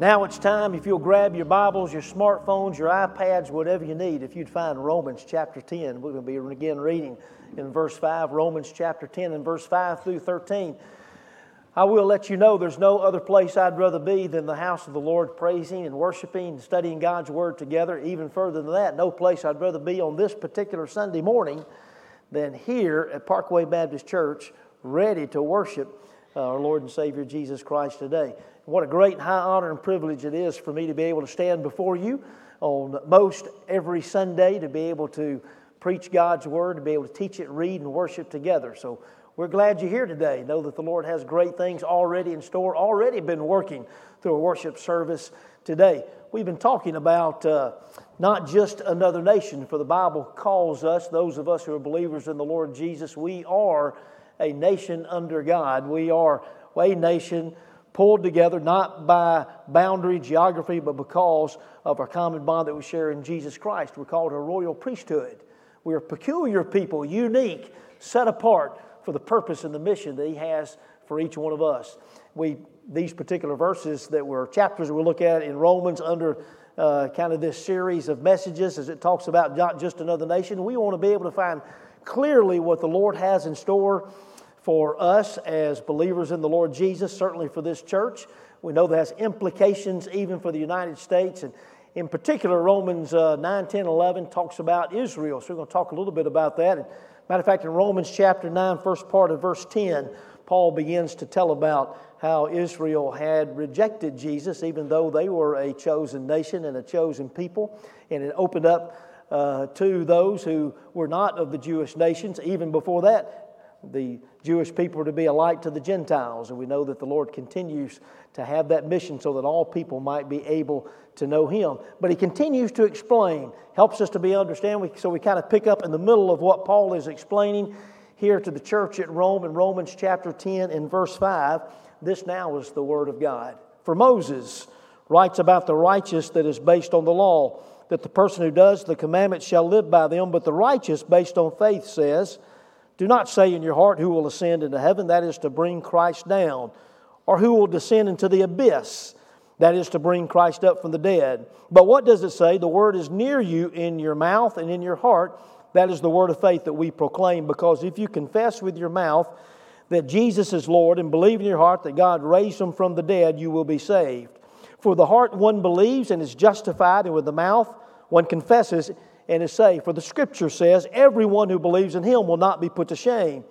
Now it's time, if you'll grab your Bibles, your smartphones, your iPads, whatever you need, if you'd find Romans chapter 10. We're going to be again reading in verse 5, Romans chapter 10 and verse 5 through 13. I will let you know there's no other place I'd rather be than the house of the Lord, praising and worshiping and studying God's Word together. Even further than that, no place I'd rather be on this particular Sunday morning than here at Parkway Baptist Church, ready to worship uh, our Lord and Savior Jesus Christ today. What a great and high honor and privilege it is for me to be able to stand before you on most every Sunday to be able to preach God's Word, to be able to teach it, read, and worship together. So we're glad you're here today. Know that the Lord has great things already in store, already been working through a worship service today. We've been talking about uh, not just another nation, for the Bible calls us, those of us who are believers in the Lord Jesus, we are a nation under God. We are a nation pulled together not by boundary, geography, but because of our common bond that we share in Jesus Christ. We're called a royal priesthood. We're a peculiar people, unique, set apart for the purpose and the mission that He has for each one of us. We these particular verses that were chapters we look at in Romans under uh, kind of this series of messages as it talks about not just another nation. We want to be able to find clearly what the Lord has in store for us as believers in the Lord Jesus, certainly for this church. We know that has implications even for the United States. And in particular, Romans uh, 9, 10, 11 talks about Israel. So we're going to talk a little bit about that. And matter of fact, in Romans chapter 9, first part of verse 10, Paul begins to tell about how Israel had rejected Jesus, even though they were a chosen nation and a chosen people. And it opened up uh, to those who were not of the Jewish nations. Even before that, the Jewish people to be a light to the Gentiles. And we know that the Lord continues to have that mission so that all people might be able to know Him. But He continues to explain, helps us to be understand. So we kind of pick up in the middle of what Paul is explaining here to the church at Rome in Romans chapter 10 and verse 5. This now is the Word of God. For Moses writes about the righteous that is based on the law, that the person who does the commandments shall live by them, but the righteous based on faith says, do not say in your heart, Who will ascend into heaven? That is to bring Christ down. Or who will descend into the abyss? That is to bring Christ up from the dead. But what does it say? The word is near you in your mouth and in your heart. That is the word of faith that we proclaim. Because if you confess with your mouth that Jesus is Lord and believe in your heart that God raised him from the dead, you will be saved. For the heart one believes and is justified, and with the mouth one confesses and is saved. For the scripture says, Everyone who believes in him will not be put to shame.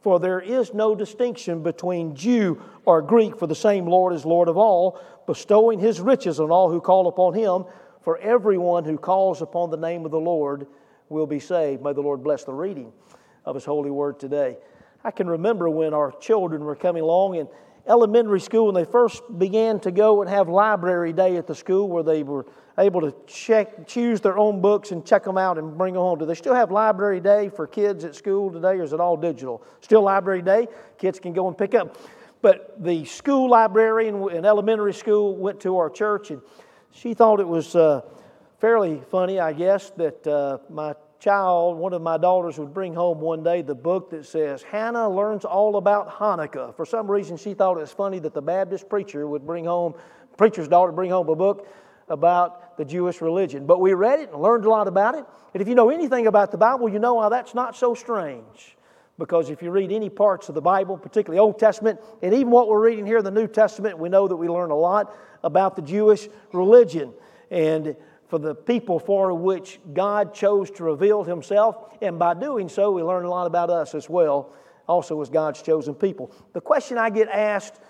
For there is no distinction between Jew or Greek, for the same Lord is Lord of all, bestowing his riches on all who call upon him. For everyone who calls upon the name of the Lord will be saved. May the Lord bless the reading of his holy word today. I can remember when our children were coming along in elementary school when they first began to go and have library day at the school where they were able to check, choose their own books and check them out and bring them home. Do they still have library day for kids at school today, or is it all digital? Still library day, kids can go and pick up. But the school librarian in elementary school went to our church, and she thought it was uh, fairly funny, I guess, that uh, my child, one of my daughters, would bring home one day the book that says, Hannah Learns All About Hanukkah. For some reason, she thought it was funny that the Baptist preacher would bring home, preacher's daughter bring home a book about the Jewish religion. But we read it and learned a lot about it. And if you know anything about the Bible, you know why that's not so strange. Because if you read any parts of the Bible, particularly Old Testament, and even what we're reading here in the New Testament, we know that we learn a lot about the Jewish religion and for the people for which God chose to reveal Himself. And by doing so, we learn a lot about us as well, also as God's chosen people. The question I get asked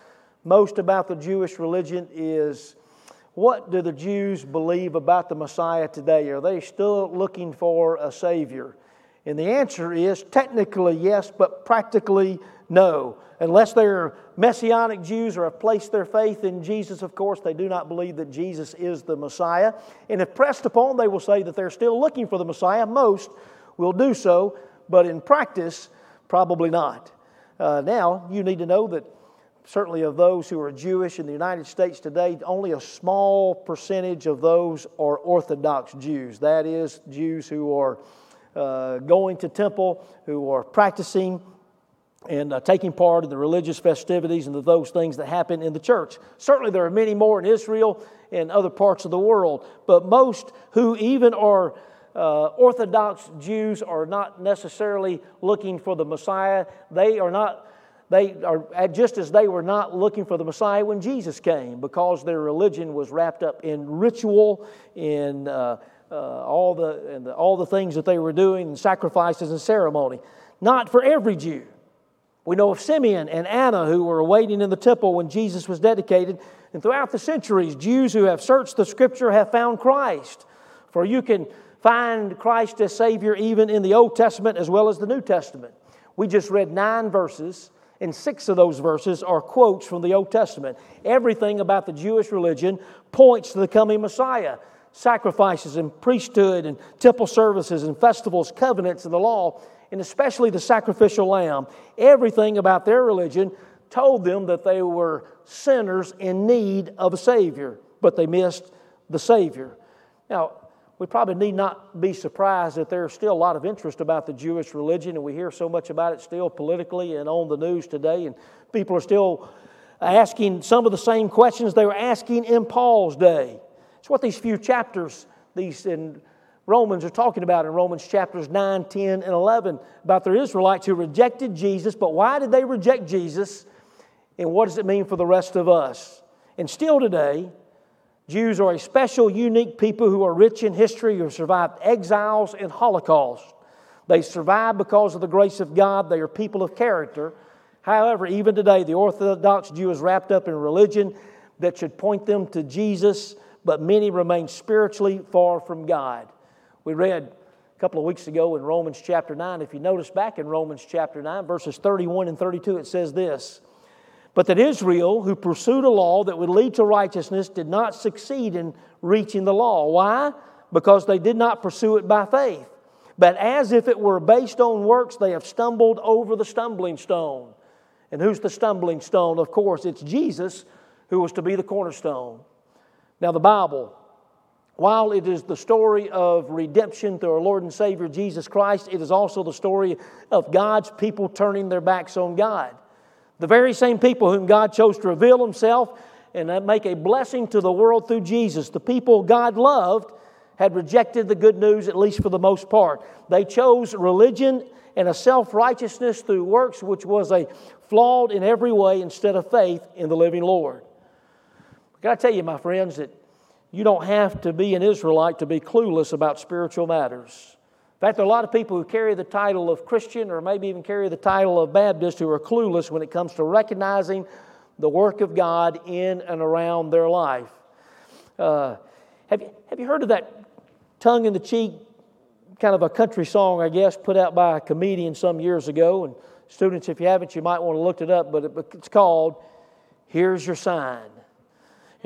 most about the Jewish religion is what do the Jews believe about the Messiah today? Are they still looking for a Savior? And the answer is technically yes, but practically no. Unless they're Messianic Jews or have placed their faith in Jesus, of course, they do not believe that Jesus is the Messiah. And if pressed upon, they will say that they're still looking for the Messiah. Most will do so, but in practice, probably not. Uh, now, you need to know that certainly of those who are Jewish in the United States today, only a small percentage of those are Orthodox Jews. That is, Jews who are uh, going to temple, who are practicing and uh, taking part in the religious festivities and the, those things that happen in the church. Certainly, there are many more in Israel and other parts of the world, but most who even are uh, Orthodox Jews are not necessarily looking for the Messiah. They are not. They are just as they were not looking for the Messiah when Jesus came, because their religion was wrapped up in ritual, in uh, uh, all the the, all the things that they were doing, and sacrifices and ceremony. Not for every Jew. We know of Simeon and Anna who were waiting in the temple when Jesus was dedicated. And throughout the centuries, Jews who have searched the scripture have found Christ. For you can find Christ as Savior even in the Old Testament as well as the New Testament. We just read nine verses, and six of those verses are quotes from the Old Testament. Everything about the Jewish religion points to the coming Messiah sacrifices and priesthood and temple services and festivals, covenants, and the law and especially the sacrificial lamb, everything about their religion told them that they were sinners in need of a Savior, but they missed the Savior. Now, we probably need not be surprised that there's still a lot of interest about the Jewish religion, and we hear so much about it still politically and on the news today, and people are still asking some of the same questions they were asking in Paul's day. It's what these few chapters, these in Romans are talking about in Romans chapters 9, 10, and 11 about the Israelites who rejected Jesus. But why did they reject Jesus? And what does it mean for the rest of us? And still today, Jews are a special, unique people who are rich in history, who survived exiles and Holocaust. They survived because of the grace of God. They are people of character. However, even today, the Orthodox Jew is wrapped up in religion that should point them to Jesus, but many remain spiritually far from God. We read a couple of weeks ago in Romans chapter 9. If you notice back in Romans chapter 9, verses 31 and 32, it says this But that Israel, who pursued a law that would lead to righteousness, did not succeed in reaching the law. Why? Because they did not pursue it by faith. But as if it were based on works, they have stumbled over the stumbling stone. And who's the stumbling stone? Of course, it's Jesus who was to be the cornerstone. Now, the Bible while it is the story of redemption through our Lord and Savior Jesus Christ, it is also the story of God's people turning their backs on God. The very same people whom God chose to reveal Himself and make a blessing to the world through Jesus, the people God loved, had rejected the good news, at least for the most part. They chose religion and a self righteousness through works which was a flawed in every way instead of faith in the living Lord. I got to tell you, my friends, that you don't have to be an Israelite to be clueless about spiritual matters. In fact, there are a lot of people who carry the title of Christian or maybe even carry the title of Baptist who are clueless when it comes to recognizing the work of God in and around their life. Uh, have, you, have you heard of that tongue in the cheek kind of a country song, I guess, put out by a comedian some years ago? And students, if you haven't, you might want to look it up, but it's called Here's Your Sign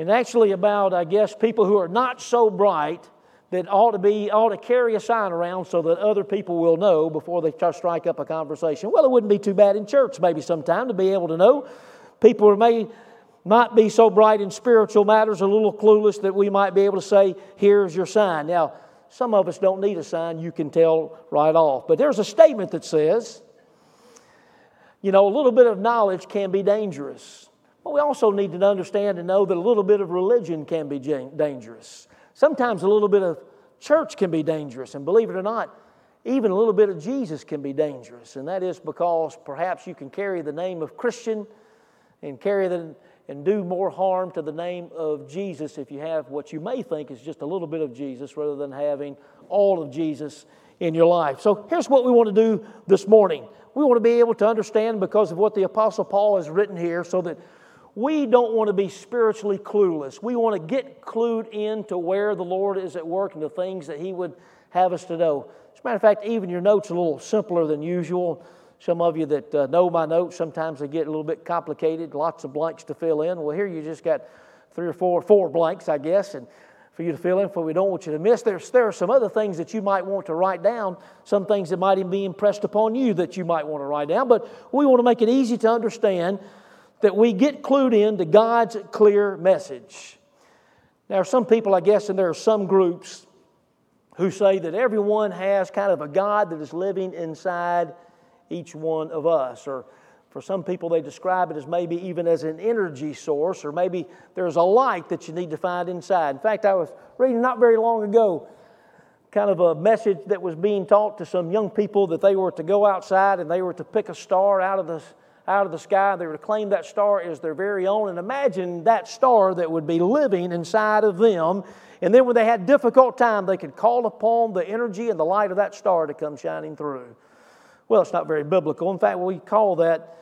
and actually about, I guess, people who are not so bright that ought to be ought to carry a sign around so that other people will know before they try to strike up a conversation. Well, it wouldn't be too bad in church maybe sometime to be able to know. People may not be so bright in spiritual matters, a little clueless that we might be able to say, "Here's your sign." Now, some of us don't need a sign; you can tell right off. But there's a statement that says, you know, a little bit of knowledge can be dangerous. But we also need to understand and know that a little bit of religion can be dangerous. Sometimes a little bit of church can be dangerous. And believe it or not, even a little bit of Jesus can be dangerous. And that is because perhaps you can carry the name of Christian and carry the and do more harm to the name of Jesus if you have what you may think is just a little bit of Jesus rather than having all of Jesus in your life. So here's what we want to do this morning. We want to be able to understand because of what the Apostle Paul has written here so that we don't want to be spiritually clueless. We want to get clued into where the Lord is at work and the things that He would have us to know. As a matter of fact, even your notes are a little simpler than usual. Some of you that uh, know my notes, sometimes they get a little bit complicated, lots of blanks to fill in. Well, here you just got three or four, four blanks, I guess, and for you to fill in for we don't want you to miss. There's, there are some other things that you might want to write down, some things that might even be impressed upon you that you might want to write down, but we want to make it easy to understand that we get clued in to God's clear message. Now, some people, I guess, and there are some groups who say that everyone has kind of a God that is living inside each one of us, or For some people, they describe it as maybe even as an energy source, or maybe there's a light that you need to find inside. In fact, I was reading not very long ago kind of a message that was being taught to some young people that they were to go outside and they were to pick a star out of the out of the sky. They were to claim that star as their very own. And imagine that star that would be living inside of them. And then when they had difficult time, they could call upon the energy and the light of that star to come shining through. Well, it's not very biblical. In fact, we call that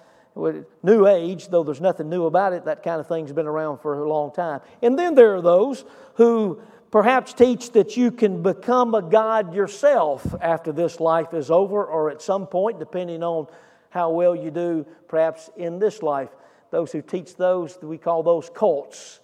New Age, though there's nothing new about it. That kind of thing's been around for a long time. And then there are those who perhaps teach that you can become a God yourself after this life is over or at some point, depending on how well you do perhaps in this life. Those who teach those, we call those cults.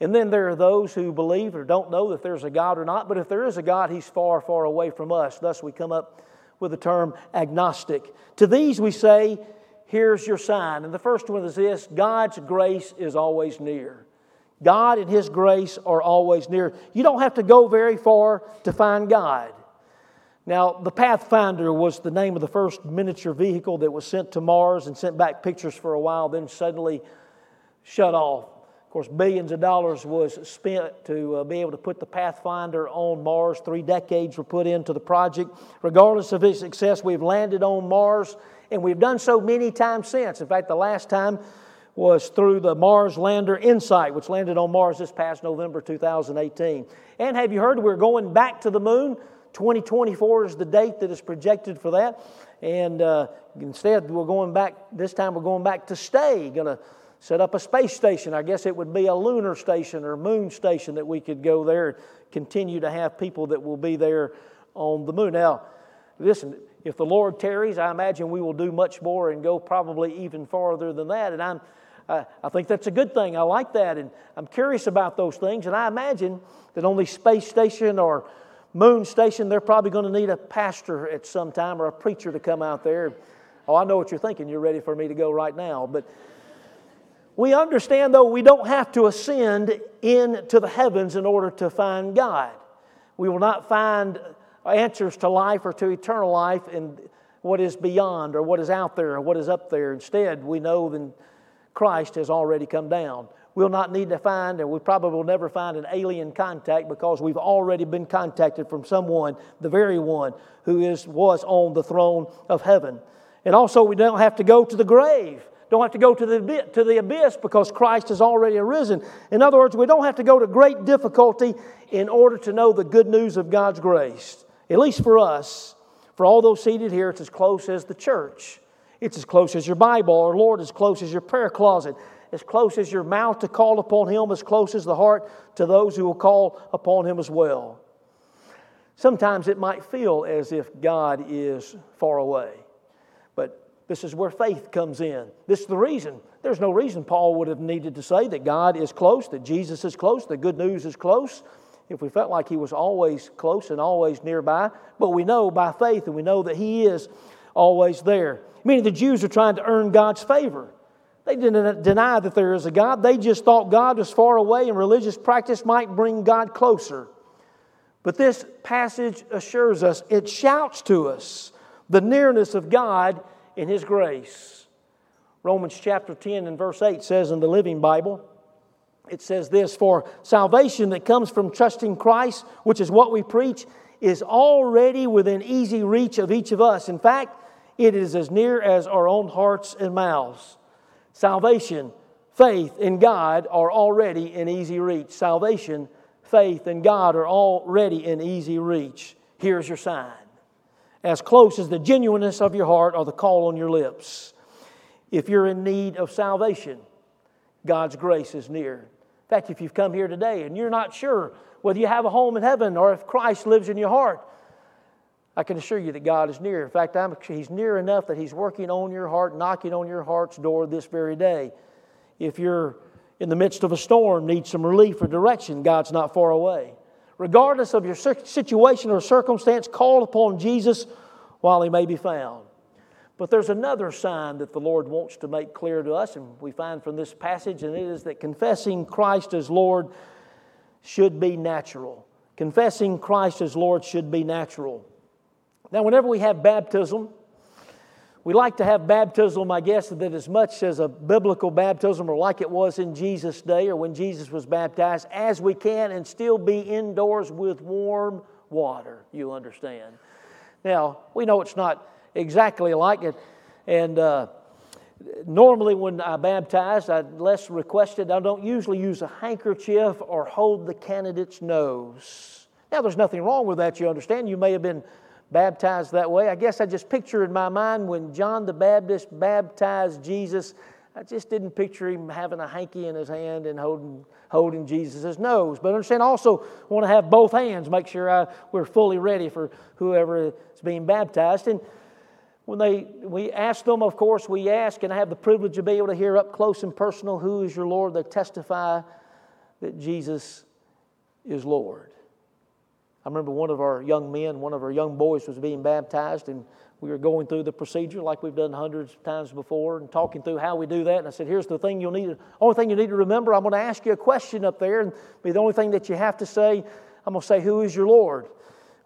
And then there are those who believe or don't know that there's a God or not, but if there is a God, He's far, far away from us. Thus, we come up with the term agnostic. To these, we say, Here's your sign. And the first one is this God's grace is always near. God and His grace are always near. You don't have to go very far to find God. Now, the Pathfinder was the name of the first miniature vehicle that was sent to Mars and sent back pictures for a while, then suddenly shut off. Of course, billions of dollars was spent to uh, be able to put the Pathfinder on Mars. Three decades were put into the project. Regardless of its success, we've landed on Mars, and we've done so many times since. In fact, the last time was through the Mars Lander InSight, which landed on Mars this past November 2018. And have you heard we're going back to the moon? 2024 is the date that is projected for that. And uh, instead, we're going back, this time we're going back to stay. Going to set up a space station. I guess it would be a lunar station or moon station that we could go there and continue to have people that will be there on the moon. Now, listen, if the Lord tarries, I imagine we will do much more and go probably even farther than that. And I'm, I think that's a good thing. I like that. And I'm curious about those things. And I imagine that on the space station or moon station, they're probably going to need a pastor at some time or a preacher to come out there. Oh, I know what you're thinking. You're ready for me to go right now. But we understand, though, we don't have to ascend into the heavens in order to find God. We will not find answers to life or to eternal life in what is beyond or what is out there or what is up there. Instead, we know that Christ has already come down we'll not need to find, and we probably will never find an alien contact because we've already been contacted from someone, the very one who is, was on the throne of heaven. And also, we don't have to go to the grave. Don't have to go to the, to the abyss because Christ has already arisen. In other words, we don't have to go to great difficulty in order to know the good news of God's grace. At least for us, for all those seated here, it's as close as the church. It's as close as your Bible, or Lord, as close as your prayer closet as close as your mouth to call upon Him, as close as the heart to those who will call upon Him as well. Sometimes it might feel as if God is far away, but this is where faith comes in. This is the reason. There's no reason Paul would have needed to say that God is close, that Jesus is close, that good news is close, if we felt like He was always close and always nearby. But we know by faith, and we know that He is always there. Meaning the Jews are trying to earn God's favor. They didn't deny that there is a God. They just thought God was far away and religious practice might bring God closer. But this passage assures us, it shouts to us the nearness of God in His grace. Romans chapter 10 and verse 8 says in the Living Bible, it says this For salvation that comes from trusting Christ, which is what we preach, is already within easy reach of each of us. In fact, it is as near as our own hearts and mouths. Salvation, faith in God are already in easy reach. Salvation, faith in God are already in easy reach. Here's your sign. As close as the genuineness of your heart or the call on your lips. If you're in need of salvation, God's grace is near. In fact, if you've come here today and you're not sure whether you have a home in heaven or if Christ lives in your heart, I can assure you that God is near. In fact, I'm, He's near enough that He's working on your heart, knocking on your heart's door this very day. If you're in the midst of a storm, need some relief or direction, God's not far away. Regardless of your situation or circumstance, call upon Jesus while He may be found. But there's another sign that the Lord wants to make clear to us, and we find from this passage, and it is that confessing Christ as Lord should be natural. Confessing Christ as Lord should be natural. Now, whenever we have baptism, we like to have baptism, I guess, that as much as a biblical baptism or like it was in Jesus' day or when Jesus was baptized, as we can and still be indoors with warm water, you understand. Now, we know it's not exactly like it, and uh, normally when I baptize, I less requested, I don't usually use a handkerchief or hold the candidate's nose. Now, there's nothing wrong with that, you understand. You may have been baptized that way. I guess I just picture in my mind when John the Baptist baptized Jesus, I just didn't picture him having a hanky in his hand and holding, holding Jesus' nose. But understand also, want to have both hands, make sure I, we're fully ready for whoever is being baptized. And when they, we ask them, of course, we ask, and I have the privilege of being able to hear up close and personal, Who is your Lord? They testify that Jesus is Lord. I remember one of our young men, one of our young boys was being baptized, and we were going through the procedure like we've done hundreds of times before and talking through how we do that. And I said, Here's the thing you'll need, only thing you need to remember. I'm going to ask you a question up there, and be the only thing that you have to say. I'm going to say, Who is your Lord?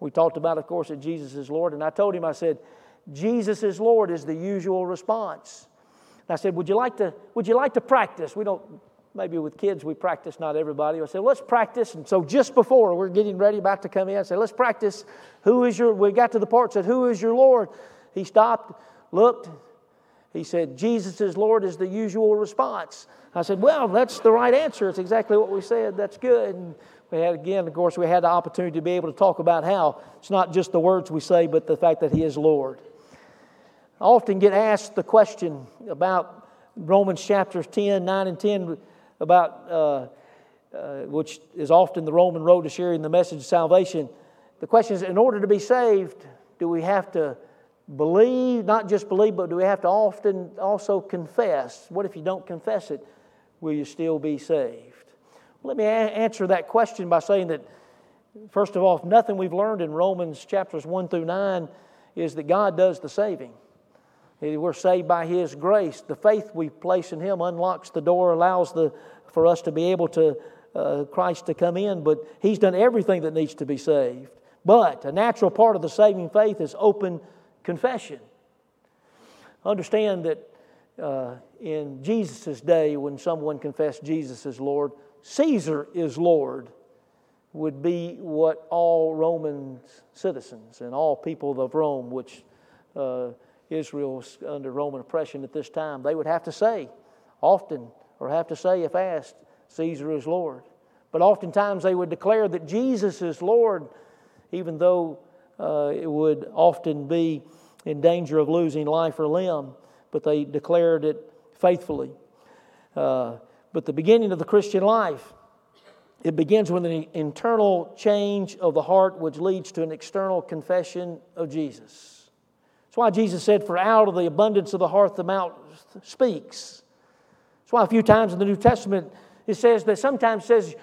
We talked about, of course, that Jesus is Lord. And I told him, I said, Jesus is Lord is the usual response. And I said, Would you like to, would you like to practice? We don't maybe with kids we practice, not everybody. I said, let's practice. And so just before we're getting ready, about to come in, I said, let's practice. Who is your, we got to the part, said, who is your Lord? He stopped, looked. He said, Jesus is Lord is the usual response. I said, well, that's the right answer. It's exactly what we said. That's good. And we had, again, of course, we had the opportunity to be able to talk about how it's not just the words we say, but the fact that He is Lord. I often get asked the question about Romans chapters 10, 9, and 10 about, uh, uh, which is often the Roman road to sharing the message of salvation. The question is in order to be saved, do we have to believe, not just believe, but do we have to often also confess? What if you don't confess it? Will you still be saved? Well, let me a- answer that question by saying that, first of all, if nothing we've learned in Romans chapters 1 through 9 is that God does the saving. We're saved by His grace. The faith we place in Him unlocks the door, allows the, for us to be able to, uh, Christ to come in, but He's done everything that needs to be saved. But a natural part of the saving faith is open confession. Understand that uh, in Jesus' day, when someone confessed Jesus as Lord, Caesar is Lord would be what all Roman citizens and all people of Rome, which uh, Israel was under Roman oppression at this time, they would have to say often, or have to say if asked, Caesar is Lord. But oftentimes they would declare that Jesus is Lord, even though uh, it would often be in danger of losing life or limb, but they declared it faithfully. Uh, but the beginning of the Christian life, it begins with an internal change of the heart, which leads to an external confession of Jesus. That's why Jesus said, For out of the abundance of the heart the mouth speaks. That's why a few times in the New Testament it says that sometimes says,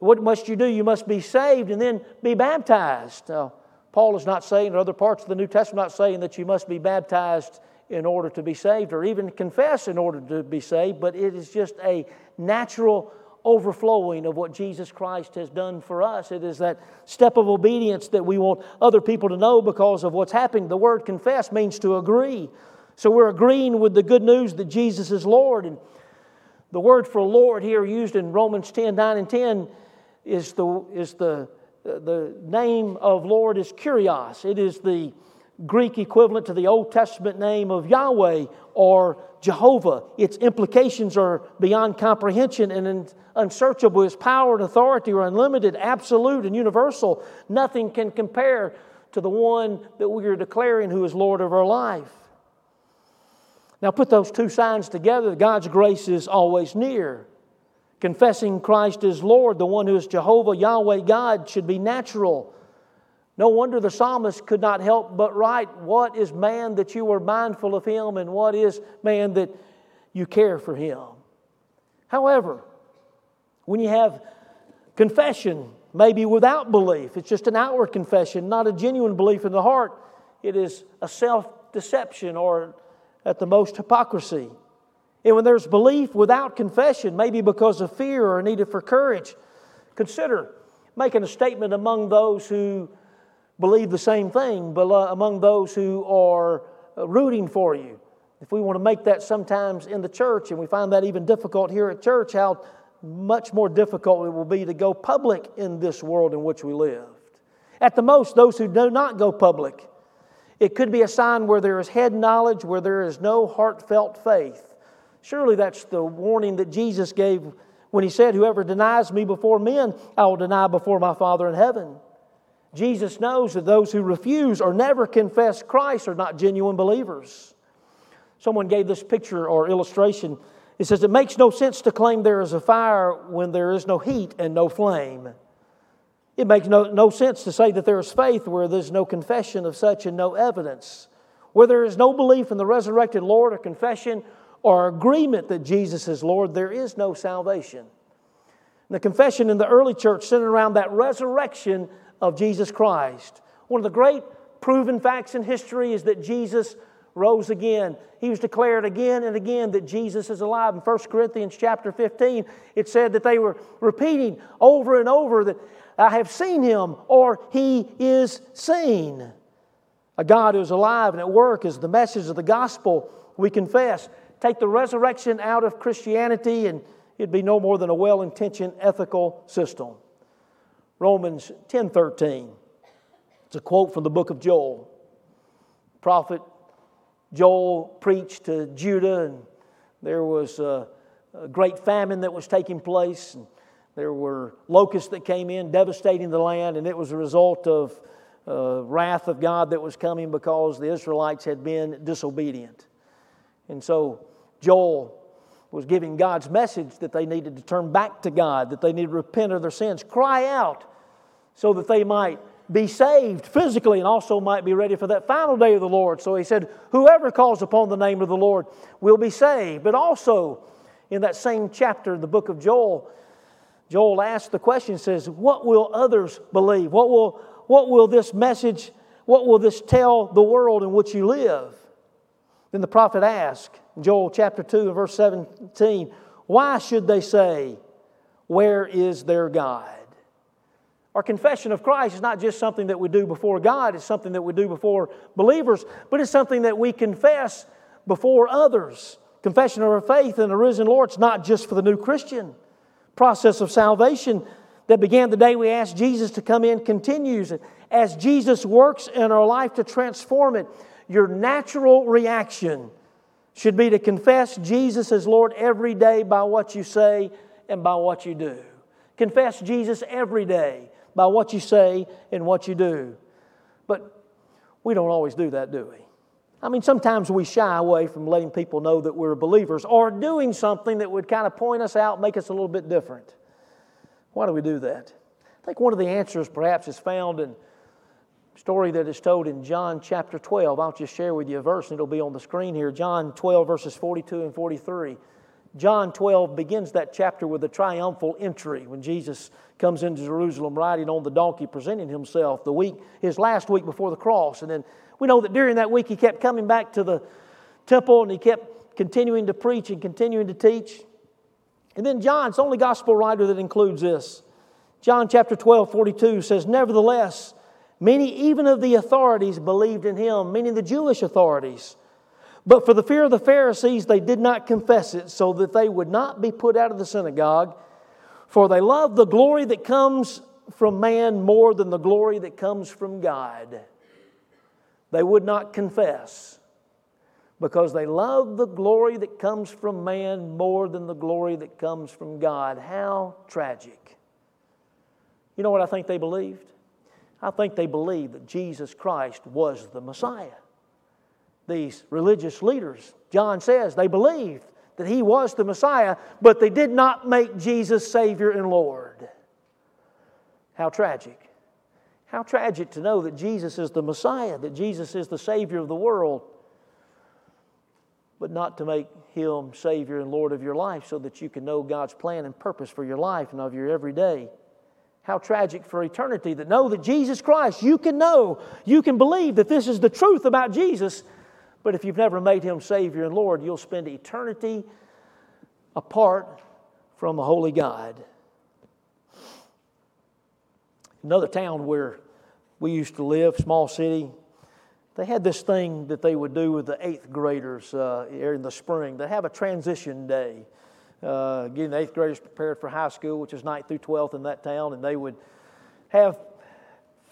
What must you do? You must be saved and then be baptized. Now, Paul is not saying, or other parts of the New Testament not saying that you must be baptized in order to be saved or even confess in order to be saved, but it is just a natural overflowing of what Jesus Christ has done for us. It is that step of obedience that we want other people to know because of what's happening. The word confess means to agree. So we're agreeing with the good news that Jesus is Lord. And the word for Lord here used in Romans 10 9 and 10 is the, is the, the name of Lord is Kyrios. It is the Greek equivalent to the Old Testament name of Yahweh or Jehovah. Its implications are beyond comprehension and unsearchable. His power and authority are unlimited, absolute, and universal. Nothing can compare to the one that we are declaring who is Lord of our life. Now, put those two signs together God's grace is always near. Confessing Christ as Lord, the one who is Jehovah, Yahweh, God, should be natural. No wonder the psalmist could not help but write, What is man that you are mindful of him, and what is man that you care for him? However, when you have confession, maybe without belief, it's just an outward confession, not a genuine belief in the heart, it is a self deception or at the most hypocrisy. And when there's belief without confession, maybe because of fear or needed for courage, consider making a statement among those who believe the same thing, uh, among those who are uh, rooting for you. If we want to make that sometimes in the church, and we find that even difficult here at church, how much more difficult it will be to go public in this world in which we live. At the most, those who do not go public, it could be a sign where there is head knowledge, where there is no heartfelt faith. Surely that's the warning that Jesus gave when he said, Whoever denies me before men, I will deny before my Father in heaven. Jesus knows that those who refuse or never confess Christ are not genuine believers. Someone gave this picture or illustration. It says, It makes no sense to claim there is a fire when there is no heat and no flame. It makes no, no sense to say that there is faith where there's no confession of such and no evidence. Where there is no belief in the resurrected Lord or confession or agreement that Jesus is Lord, there is no salvation. The confession in the early church centered around that resurrection of Jesus Christ. One of the great proven facts in history is that Jesus rose again. He was declared again and again that Jesus is alive. In 1 Corinthians chapter 15, it said that they were repeating over and over that I have seen him or he is seen. A God who is alive and at work is the message of the gospel we confess. Take the resurrection out of Christianity and it'd be no more than a well-intentioned ethical system. Romans 10:13. It's a quote from the book of Joel. Prophet Joel preached to Judah, and there was a, a great famine that was taking place. And there were locusts that came in, devastating the land, and it was a result of uh, wrath of God that was coming because the Israelites had been disobedient. And so Joel was giving God's message that they needed to turn back to God, that they needed to repent of their sins, cry out so that they might be saved physically and also might be ready for that final day of the Lord. So he said, Whoever calls upon the name of the Lord will be saved. But also, in that same chapter, the book of Joel, Joel asked the question, says, What will others believe? What will, what will this message, what will this tell the world in which you live? Then the prophet asked, Joel chapter 2 and verse 17, Why should they say, Where is their God? Our confession of Christ is not just something that we do before God, it's something that we do before believers, but it's something that we confess before others. Confession of our faith in the risen Lord, it's not just for the new Christian. Process of salvation that began the day we asked Jesus to come in continues. As Jesus works in our life to transform it, your natural reaction should be to confess Jesus as Lord every day by what you say and by what you do. Confess Jesus every day by what you say and what you do. But we don't always do that, do we? I mean, sometimes we shy away from letting people know that we're believers or doing something that would kind of point us out, make us a little bit different. Why do we do that? I think one of the answers perhaps is found in a story that is told in John chapter 12. I'll just share with you a verse and it'll be on the screen here. John 12, verses 42 and 43. John 12 begins that chapter with a triumphal entry when Jesus comes into Jerusalem riding on the donkey, presenting himself the week, his last week before the cross. And then we know that during that week he kept coming back to the temple and he kept continuing to preach and continuing to teach. And then John's the only gospel writer that includes this. John chapter 12, 42 says, Nevertheless, many even of the authorities believed in him, meaning the Jewish authorities. But for the fear of the Pharisees, they did not confess it, so that they would not be put out of the synagogue. For they love the glory that comes from man more than the glory that comes from God. They would not confess because they love the glory that comes from man more than the glory that comes from God. How tragic. You know what I think they believed? I think they believed that Jesus Christ was the Messiah these religious leaders. John says they believed that he was the Messiah, but they did not make Jesus Savior and Lord. How tragic. How tragic to know that Jesus is the Messiah, that Jesus is the Savior of the world, but not to make him Savior and Lord of your life so that you can know God's plan and purpose for your life and of your everyday. How tragic for eternity that know that Jesus Christ, you can know, you can believe that this is the truth about Jesus, but if you've never made him Savior and Lord, you'll spend eternity apart from a holy God. Another town where we used to live, small city, they had this thing that they would do with the eighth graders uh, in the spring. They have a transition day, uh, getting the eighth graders prepared for high school, which is ninth through 12th in that town, and they would have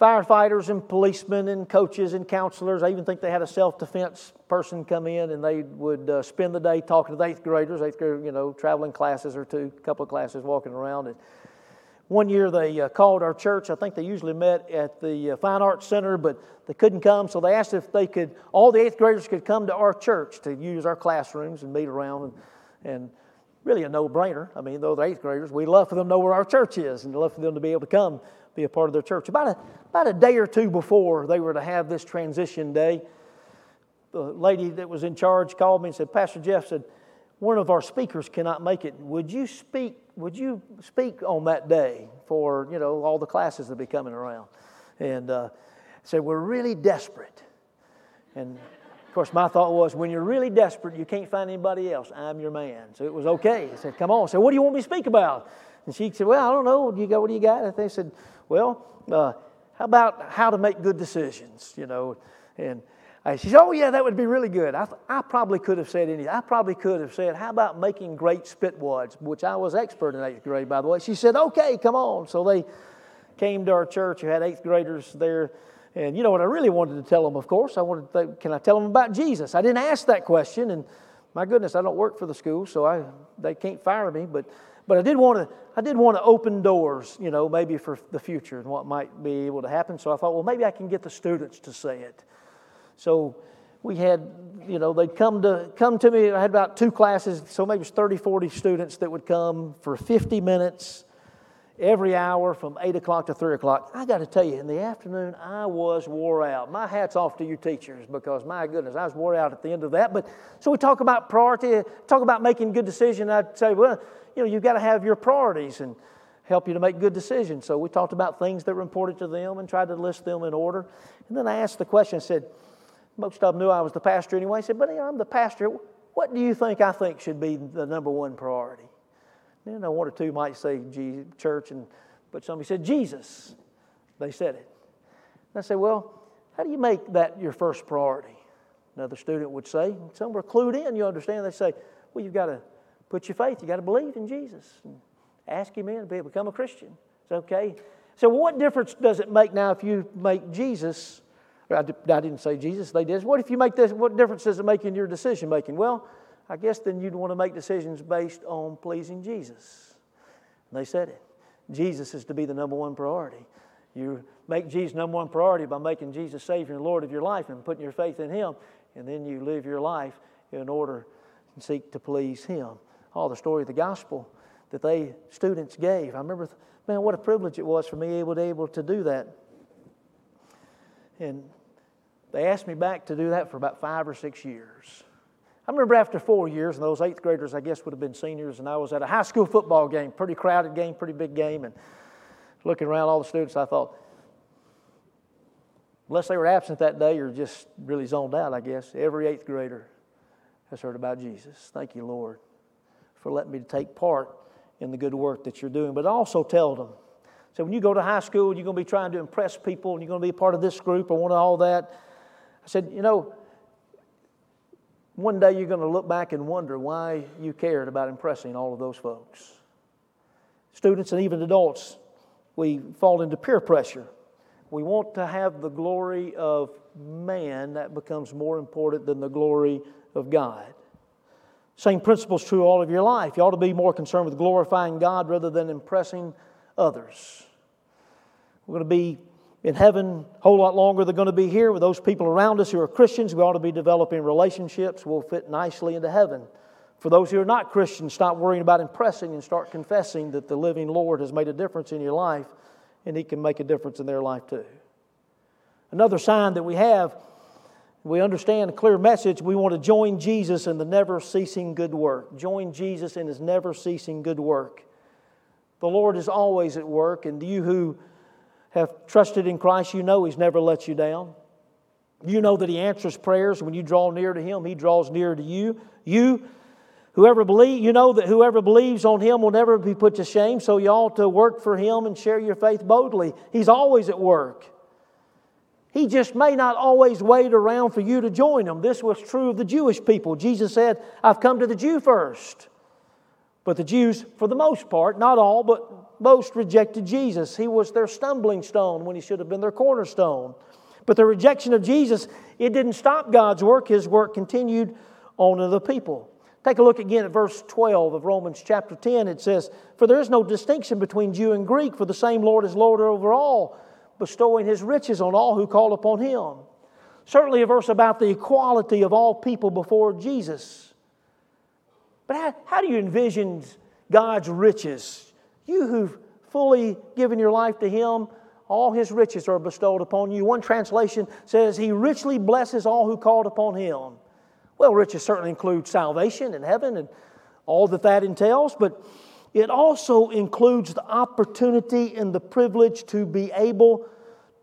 firefighters and policemen and coaches and counselors. I even think they had a self defense person come in and they would uh, spend the day talking to the eighth graders, eighth grade, you know, traveling classes or two, a couple of classes walking around. And one year they uh, called our church. I think they usually met at the uh, Fine Arts Center, but they couldn't come. So they asked if they could, all the eighth graders could come to our church to use our classrooms and meet around. And, and really a no brainer. I mean, though they're eighth graders, we'd love for them to know where our church is and love for them to be able to come be a part of their church. About a, about a day or two before they were to have this transition day, the lady that was in charge called me and said, Pastor Jeff said, one of our speakers cannot make it. Would you speak, would you speak on that day for, you know, all the classes that be coming around? And uh, said, we're really desperate. And of course, my thought was, when you're really desperate, you can't find anybody else. I'm your man. So it was okay. I said, come on. I said, what do you want me to speak about? And she said, well, I don't know. You got, what do you got? And they said, well, uh, how about how to make good decisions, you know? And I, she said, Oh, yeah, that would be really good. I, I probably could have said anything. I probably could have said, How about making great spitwads, which I was expert in eighth grade, by the way. She said, Okay, come on. So they came to our church. We had eighth graders there. And you know what I really wanted to tell them, of course? I wanted to, can I tell them about Jesus? I didn't ask that question. And my goodness, I don't work for the school, so I, they can't fire me. But but I did want to, I did want to open doors, you know, maybe for the future and what might be able to happen. So I thought, well, maybe I can get the students to say it. So we had, you know, they'd come to come to me. I had about two classes, so maybe it was 30, 40 students that would come for 50 minutes every hour from 8 o'clock to 3 o'clock. I got to tell you, in the afternoon, I was wore out. My hat's off to you teachers because, my goodness, I was wore out at the end of that. But so we talk about priority, talk about making good decisions. I'd say, well, you know, you've got to have your priorities and help you to make good decisions. So we talked about things that were important to them and tried to list them in order. And then I asked the question, I said, most of them knew I was the pastor anyway. I said, but I'm the pastor. What do you think I think should be the number one priority? You know, one or two might say church, and but somebody said Jesus. They said it. And I said, well, how do you make that your first priority? Another student would say, some were clued in, you understand. They say, well, you've got to put your faith, you got to believe in Jesus. And ask Him in to become a Christian. It's okay. So, what difference does it make now if you make Jesus? I didn't say Jesus, they did. What if you make this? What difference does it make in your decision making? Well, I guess then you'd want to make decisions based on pleasing Jesus. And they said it. Jesus is to be the number one priority. You make Jesus number one priority by making Jesus Savior and Lord of your life and putting your faith in Him, and then you live your life in order to seek to please Him. All the story of the gospel that they students gave. I remember, man, what a privilege it was for me able to able to do that. And they asked me back to do that for about five or six years. I remember after four years, and those eighth graders, I guess, would have been seniors, and I was at a high school football game, pretty crowded game, pretty big game, and looking around all the students, I thought, unless they were absent that day or just really zoned out, I guess, every eighth grader has heard about Jesus. Thank you, Lord, for letting me take part in the good work that you're doing. But I also tell them, so when you go to high school, and you're going to be trying to impress people, and you're going to be a part of this group or one of all that. I said, you know, one day you're going to look back and wonder why you cared about impressing all of those folks. Students and even adults, we fall into peer pressure. We want to have the glory of man, that becomes more important than the glory of God. Same principle is true all of your life. You ought to be more concerned with glorifying God rather than impressing others. We're going to be in heaven a whole lot longer than going to be here with those people around us who are Christians. We ought to be developing relationships. We'll fit nicely into heaven. For those who are not Christians, stop worrying about impressing and start confessing that the living Lord has made a difference in your life and He can make a difference in their life too. Another sign that we have, we understand a clear message, we want to join Jesus in the never ceasing good work. Join Jesus in His never ceasing good work. The Lord is always at work, and you who have trusted in Christ, you know He's never let you down. You know that He answers prayers. When you draw near to Him, He draws near to you. You, whoever believe, you know that whoever believes on Him will never be put to shame, so you ought to work for Him and share your faith boldly. He's always at work. He just may not always wait around for you to join him. This was true of the Jewish people. Jesus said, I've come to the Jew first. But the Jews, for the most part, not all, but most rejected Jesus. He was their stumbling stone when he should have been their cornerstone. But the rejection of Jesus, it didn't stop God's work. His work continued on the people. Take a look again at verse 12 of Romans chapter 10. It says, For there is no distinction between Jew and Greek, for the same Lord is Lord over all, bestowing his riches on all who call upon him. Certainly a verse about the equality of all people before Jesus. But how, how do you envision God's riches? You who've fully given your life to him, all his riches are bestowed upon you. One translation says, He richly blesses all who called upon him. Well, riches certainly include salvation and heaven and all that that entails, but it also includes the opportunity and the privilege to be able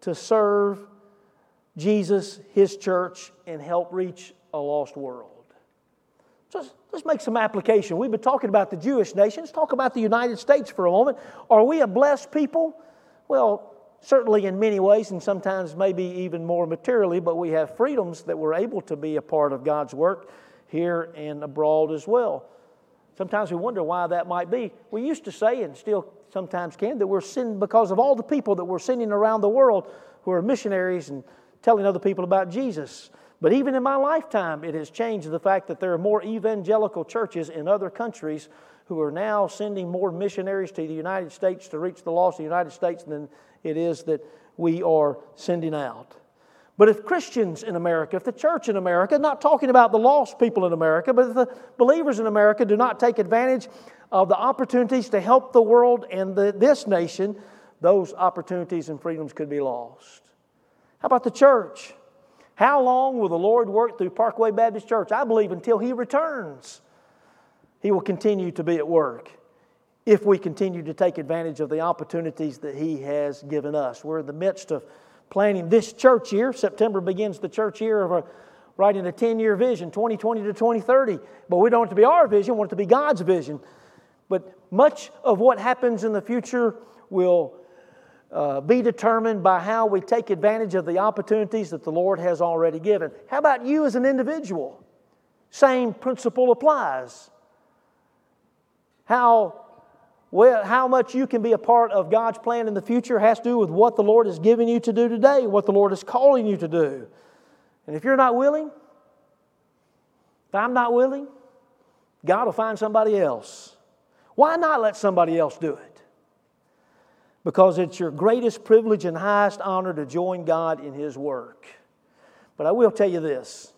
to serve Jesus, His church, and help reach a lost world. Just, let's make some application. We've been talking about the Jewish nation. Let's talk about the United States for a moment. Are we a blessed people? Well, certainly in many ways, and sometimes maybe even more materially, but we have freedoms that we're able to be a part of God's work here and abroad as well. Sometimes we wonder why that might be. We used to say, and still sometimes can, that we're sinning because of all the people that we're sending around the world who are missionaries and telling other people about Jesus. But even in my lifetime, it has changed the fact that there are more evangelical churches in other countries who are now sending more missionaries to the United States to reach the lost of the United States than it is that we are sending out. But if Christians in America, if the church in America, not talking about the lost people in America, but if the believers in America do not take advantage of the opportunities to help the world and the, this nation, those opportunities and freedoms could be lost. How about the church? How long will the Lord work through Parkway Baptist Church? I believe until He returns, He will continue to be at work if we continue to take advantage of the opportunities that He has given us. We're in the midst of planning this church year. September begins the church year of a, writing a 10 year vision, 2020 to 2030. But we don't want it to be our vision, we want it to be God's vision. But much of what happens in the future will uh, be determined by how we take advantage of the opportunities that the Lord has already given. How about you as an individual? Same principle applies. How well, how much you can be a part of God's plan in the future has to do with what the Lord is giving you to do today, what the Lord is calling you to do. And if you're not willing, if I'm not willing, God will find somebody else. Why not let somebody else do it? Because it's your greatest privilege and highest honor to join God in His work. But I will tell you this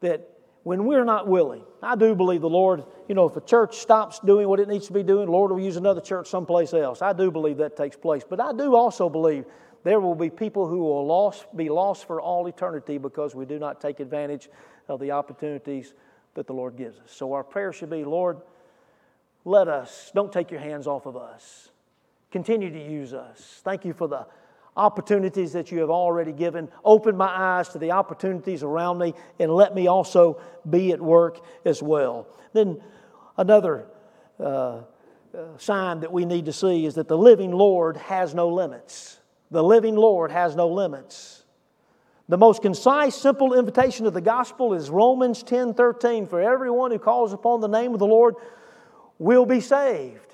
that when we're not willing, I do believe the Lord, you know, if a church stops doing what it needs to be doing, the Lord will use another church someplace else. I do believe that takes place. But I do also believe there will be people who will lost, be lost for all eternity because we do not take advantage of the opportunities that the Lord gives us. So our prayer should be, Lord, let us, don't take your hands off of us. Continue to use us. Thank you for the opportunities that you have already given. Open my eyes to the opportunities around me and let me also be at work as well. Then, another uh, uh, sign that we need to see is that the living Lord has no limits. The living Lord has no limits. The most concise, simple invitation of the gospel is Romans 10 13. For everyone who calls upon the name of the Lord will be saved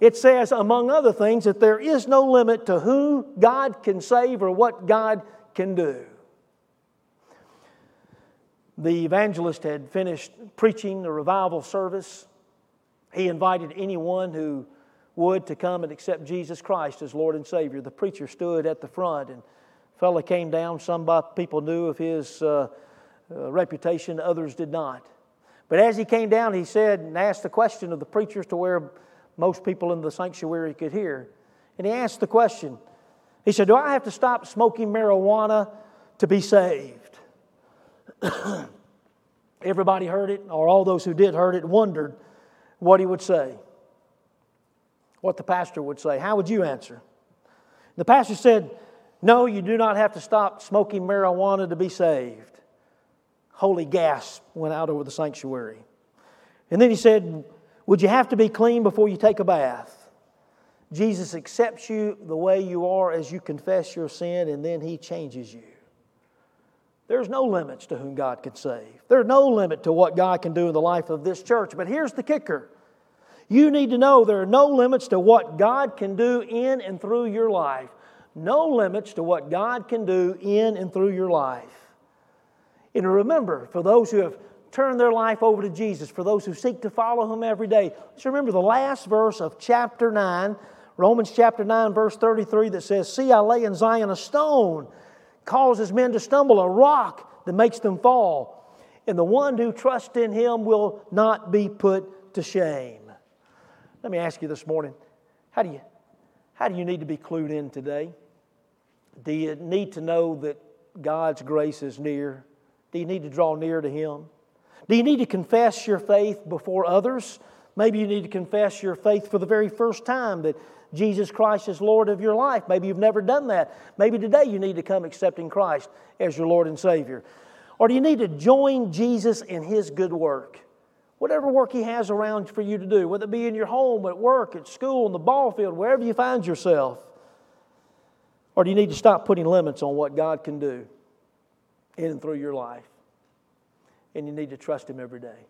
it says, among other things, that there is no limit to who God can save or what God can do. The evangelist had finished preaching the revival service. He invited anyone who would to come and accept Jesus Christ as Lord and Savior. The preacher stood at the front, and a fellow came down. Some people knew of his uh, uh, reputation, others did not. But as he came down, he said and asked the question of the preachers to where most people in the sanctuary could hear. And he asked the question He said, Do I have to stop smoking marijuana to be saved? Everybody heard it, or all those who did heard it, wondered what he would say, what the pastor would say. How would you answer? The pastor said, No, you do not have to stop smoking marijuana to be saved. Holy gasp went out over the sanctuary. And then he said, would you have to be clean before you take a bath? Jesus accepts you the way you are as you confess your sin, and then He changes you. There's no limits to whom God can save. There's no limit to what God can do in the life of this church. But here's the kicker you need to know there are no limits to what God can do in and through your life. No limits to what God can do in and through your life. And remember, for those who have turned their life over to Jesus, for those who seek to follow Him every day, let's remember the last verse of chapter 9, Romans chapter 9, verse 33, that says, See, I lay in Zion a stone, causes men to stumble, a rock that makes them fall. And the one who trusts in Him will not be put to shame. Let me ask you this morning how do you, how do you need to be clued in today? Do you need to know that God's grace is near? Do you need to draw near to Him? Do you need to confess your faith before others? Maybe you need to confess your faith for the very first time that Jesus Christ is Lord of your life. Maybe you've never done that. Maybe today you need to come accepting Christ as your Lord and Savior. Or do you need to join Jesus in His good work? Whatever work He has around for you to do, whether it be in your home, at work, at school, in the ball field, wherever you find yourself. Or do you need to stop putting limits on what God can do in and through your life? And you need to trust Him every day.